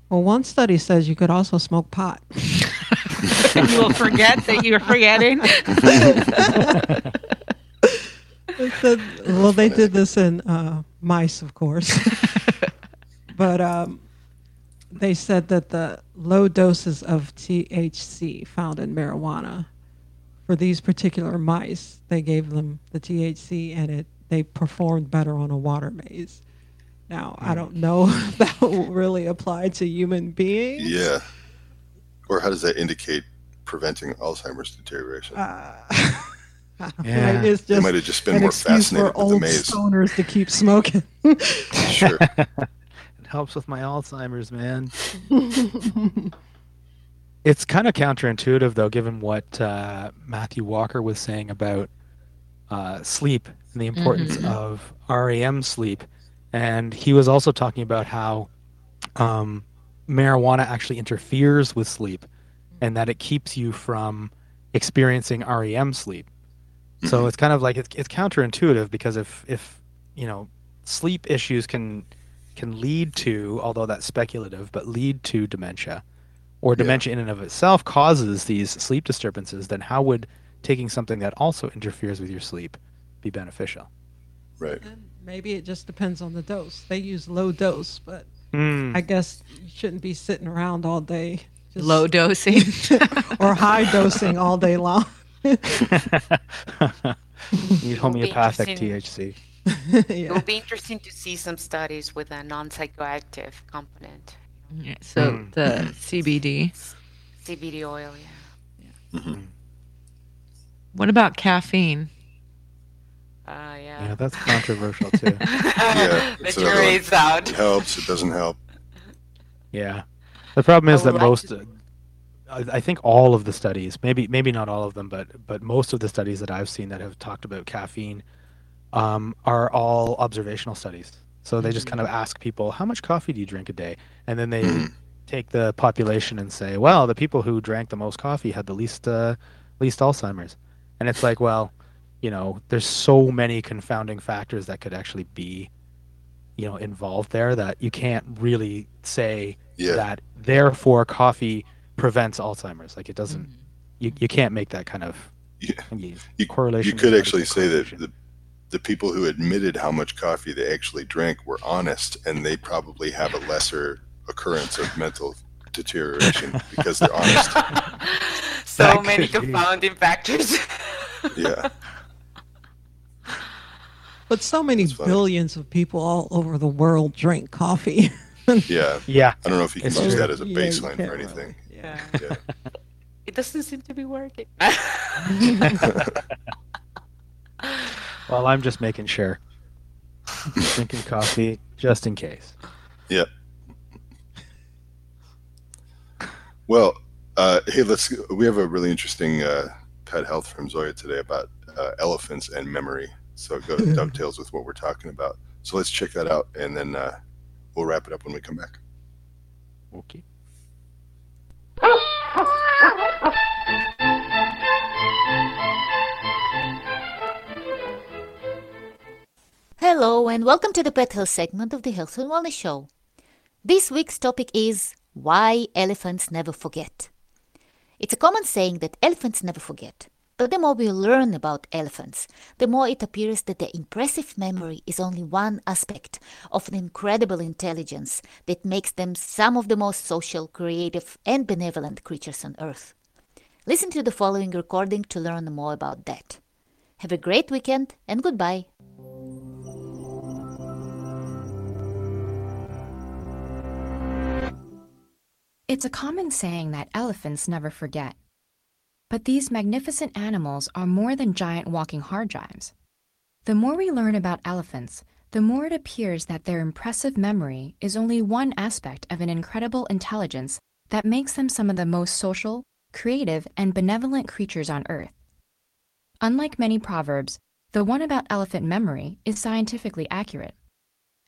Well, one study says you could also smoke pot. you will forget that you're forgetting. It said- well, they did this in uh, mice, of course. but um, they said that the low doses of THC found in marijuana for these particular mice, they gave them the THC and it they performed better on a water maze. Now, I don't know if that will really apply to human beings. Yeah. Or how does that indicate preventing Alzheimer's deterioration? Uh, Yeah. maybe it's they might have just been more excuse fascinated for with the old maze. stoners to keep smoking. Sure. It helps with my Alzheimer's, man. it's kind of counterintuitive, though, given what uh, Matthew Walker was saying about uh, sleep and the importance Mhm. of REM sleep. And he was also talking about how um, marijuana actually interferes with sleep and that it keeps you from experiencing REM sleep. So mm-hmm. it's kind of like it's, it's counterintuitive because if if you know sleep issues can can lead to although that's speculative but lead to dementia or Yeah. dementia in and of itself causes these sleep disturbances then how would taking something that also interferes with your sleep be beneficial Right. And maybe it just depends on the dose. They use low dose, but Mm. I guess you shouldn't be sitting around all day. just- Low dosing. or high dosing all day long. need homeopathic interesting. THC It yeah. will be interesting to see some studies with a non-psychoactive component, Yeah, so Mm. the CBD. CBD oil. Yeah. What about caffeine? Uh, yeah yeah. that's controversial too Yeah, the it's another jury one. is out. It helps. It doesn't help. Yeah. The problem is that like most, to- I I think all of the studies, maybe maybe not all of them, but but most of the studies that I've seen that have talked about caffeine, um, are all observational studies. So they just kind of ask people, how much coffee do you drink a day? And then they Mhm. take the population and say, well, the people who drank the most coffee had the least uh, least Alzheimer's, and it's like, well, you know, there's so many confounding factors that could actually be, you know, involved there that you can't really say Yeah. that therefore coffee prevents Alzheimer's. Like it doesn't. Mm-hmm. You, you can't make that kind of Yeah. you, You, correlation. you could actually say that the, the people who admitted how much coffee they actually drank were honest and they probably have a lesser occurrence of mental deterioration because they're honest. so That many could be. confounding factors. Yeah. But so many billions of people all over the world drink coffee. Yeah. yeah, I don't know if you can It's use true. that as a baseline can't for really. anything. yeah. Yeah. It doesn't seem to be working. well, I'm just making sure. Drinking coffee just in case. Yeah. Well, uh, hey, let's. We have a really interesting uh, pet health from Zoya today about uh, elephants and memory. So it goes dovetails with what we're talking about. So let's check that out, and then uh, we'll wrap it up when we come back. Okay. Hello, and welcome to the Pet Health segment of the Health and Wellness Show. This week's topic is Why Elephants Never Forget. It's a common saying that elephants never forget, but the more we learn about elephants, the more it appears that their impressive memory is only one aspect of an incredible intelligence that makes them some of the most social, creative, and benevolent creatures on Earth. Listen to the following recording to learn more about that. Have a great weekend and goodbye. It's a common saying that elephants never forget. But these magnificent animals are more than giant walking hard drives. The more we learn about elephants, the more it appears that their impressive memory is only one aspect of an incredible intelligence that makes them some of the most social, creative, and benevolent creatures on Earth. Unlike many proverbs, the one about elephant memory is scientifically accurate.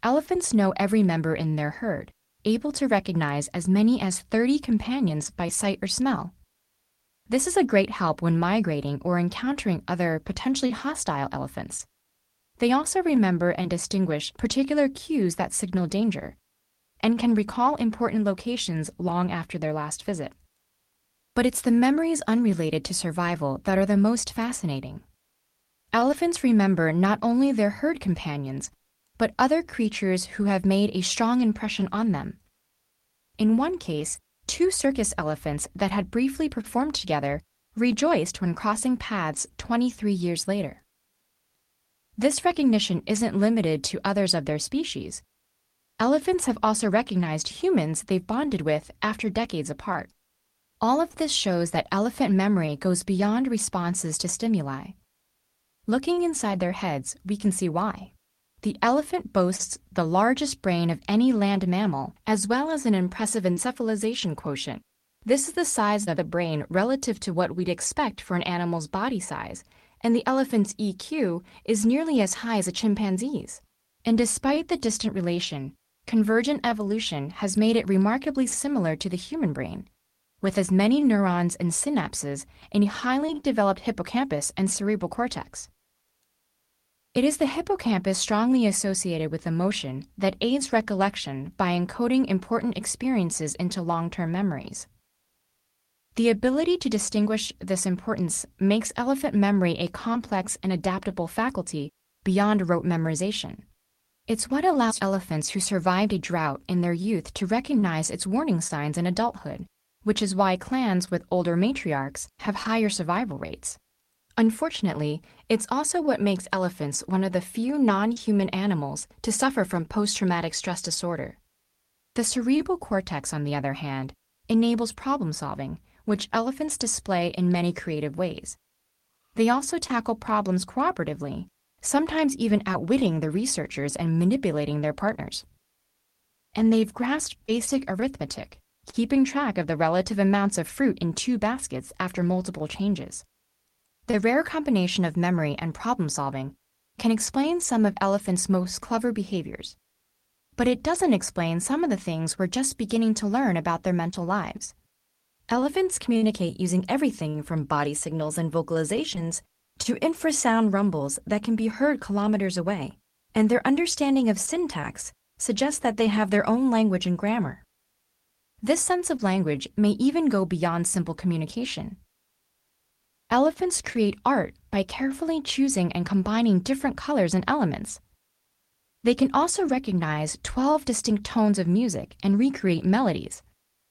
Elephants know every member in their herd, able to recognize as many as 30 companions by sight or smell. This is a great help when migrating or encountering other potentially hostile elephants. They also remember and distinguish particular cues that signal danger and can recall important locations long after their last visit. But it's the memories unrelated to survival that are the most fascinating. Elephants remember not only their herd companions, but other creatures who have made a strong impression on them. In one case, two circus elephants that had briefly performed together rejoiced when crossing paths 23 years later. This recognition isn't limited to others of their species. Elephants have also recognized humans they've bonded with after decades apart. All of this shows that elephant memory goes beyond responses to stimuli. Looking inside their heads, we can see why. The elephant boasts the largest brain of any land mammal, as well as an impressive encephalization quotient. This is the size of the brain relative to what we'd expect for an animal's body size, and the elephant's EQ is nearly as high as a chimpanzee's. And despite the distant relation, convergent evolution has made it remarkably similar to the human brain, with as many neurons and synapses in a highly developed hippocampus and cerebral cortex. It is the hippocampus strongly associated with emotion that aids recollection by encoding important experiences into long term memories. The ability to distinguish this importance makes elephant memory a complex and adaptable faculty beyond rote memorization. It's what allows elephants who survived a drought in their youth to recognize its warning signs in adulthood, which is why clans with older matriarchs have higher survival rates. Unfortunately, it's also what makes elephants one of the few non human animals to suffer from post traumatic stress disorder. The cerebral cortex, on the other hand, enables problem solving, which elephants display in many creative ways. They also tackle problems cooperatively, sometimes even outwitting the researchers and manipulating their partners. And they've grasped basic arithmetic, keeping track of the relative amounts of fruit in two baskets after multiple changes. The rare combination of memory and problem solving can explain some of elephants' most clever behaviors. but it doesn't explain some of the things we're just beginning to learn about their mental lives. Elephants communicate using everything from body signals and vocalizations to infrasound rumbles that can be heard kilometers away, and their understanding of syntax suggests that they have their own language and grammar. This sense of language may even go beyond simple communication. Elephants create art by carefully choosing and combining different colors and elements. They can also recognize 12 distinct tones of music and recreate melodies.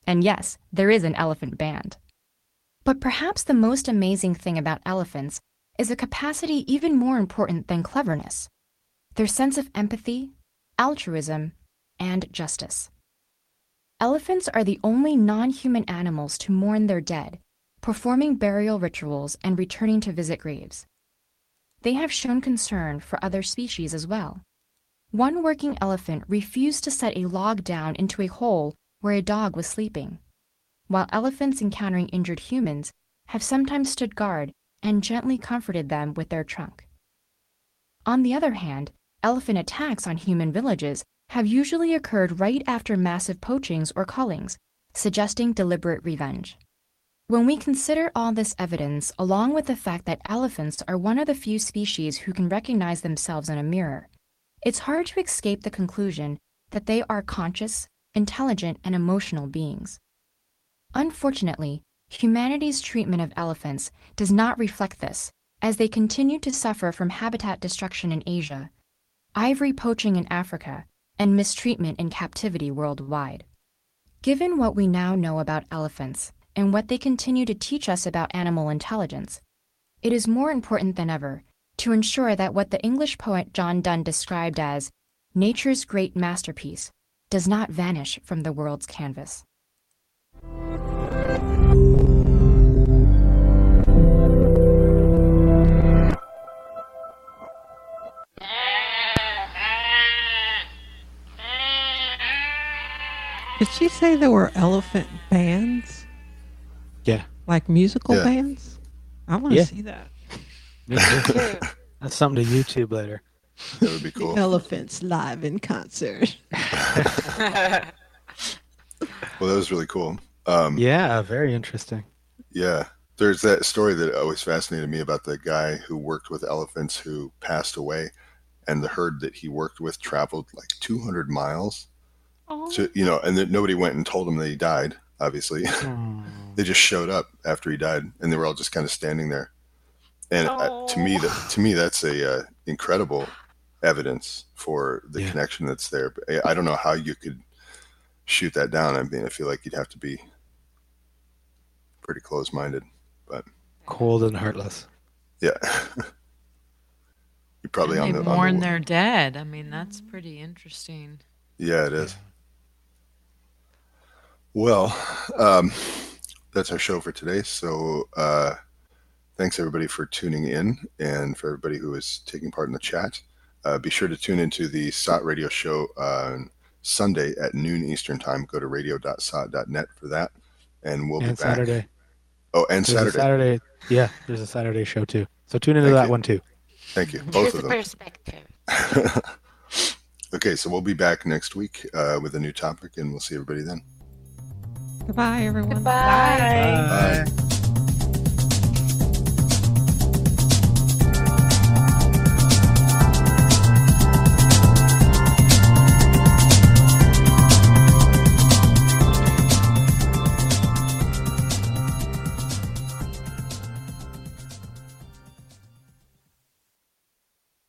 And yes, there is an elephant band. But perhaps the most amazing thing about elephants is a capacity even more important than cleverness their sense of empathy, altruism, and justice. Elephants are the only non human animals to mourn their dead, performing burial rituals and returning to visit graves. They have shown concern for other species as well. One working elephant refused to set a log down into a hole where a dog was sleeping, while elephants encountering injured humans have sometimes stood guard and gently comforted them with their trunk. On the other hand, elephant attacks on human villages have usually occurred right after massive poachings or cullings, suggesting deliberate revenge. When we consider all this evidence, along with the fact that elephants are one of the few species who can recognize themselves in a mirror, it's hard to escape the conclusion that they are conscious, intelligent, and emotional beings. Unfortunately, humanity's treatment of elephants does not reflect this, as they continue to suffer from habitat destruction in Asia, ivory poaching in Africa, and mistreatment in captivity worldwide. Given what we now know about elephants and what they continue to teach us about animal intelligence, it is more important than ever to ensure that what the English poet John Donne described as nature's great masterpiece does not vanish from the world's canvas. Did she say there were elephant bands? Yeah. Like musical Yeah. bands? I want to Yeah. see that. That's something to YouTube later. That would be cool. Elephants live in concert. Well, that was really cool. Um, Yeah, very interesting. Yeah. There's that story that always fascinated me about the guy who worked with elephants who passed away, and the herd that he worked with traveled like 200 miles. Oh. To, you know, and that nobody went and told him that he died. Obviously, they just showed up after he died, and they were all just kind of standing there. And uh, to me, that to me, that's a uh, incredible evidence for the Yeah. connection that's there. But I- I don't know how you could shoot that down. I mean, I feel like you'd have to be pretty close-minded. But cold and heartless. Yeah. You're probably And on they the, on mourn the their dead. I mean, that's pretty interesting. Yeah, it is. Well, um, that's our show for today. So uh, thanks everybody for tuning in and for everybody who is taking part in the chat. Uh, be sure to tune into the SOTT radio show on Sunday at noon Eastern time. Go to radio.sott.net for that. And we'll and be back. Saturday. Oh, and There's Saturday. Saturday. Yeah, there's a Saturday show too. So tune into Thank that you. one too. Thank you. Both Here's of the them. perspective. okay, so we'll be back next week uh, with a new topic, and we'll see everybody then. Goodbye, everyone. Bye. Bye.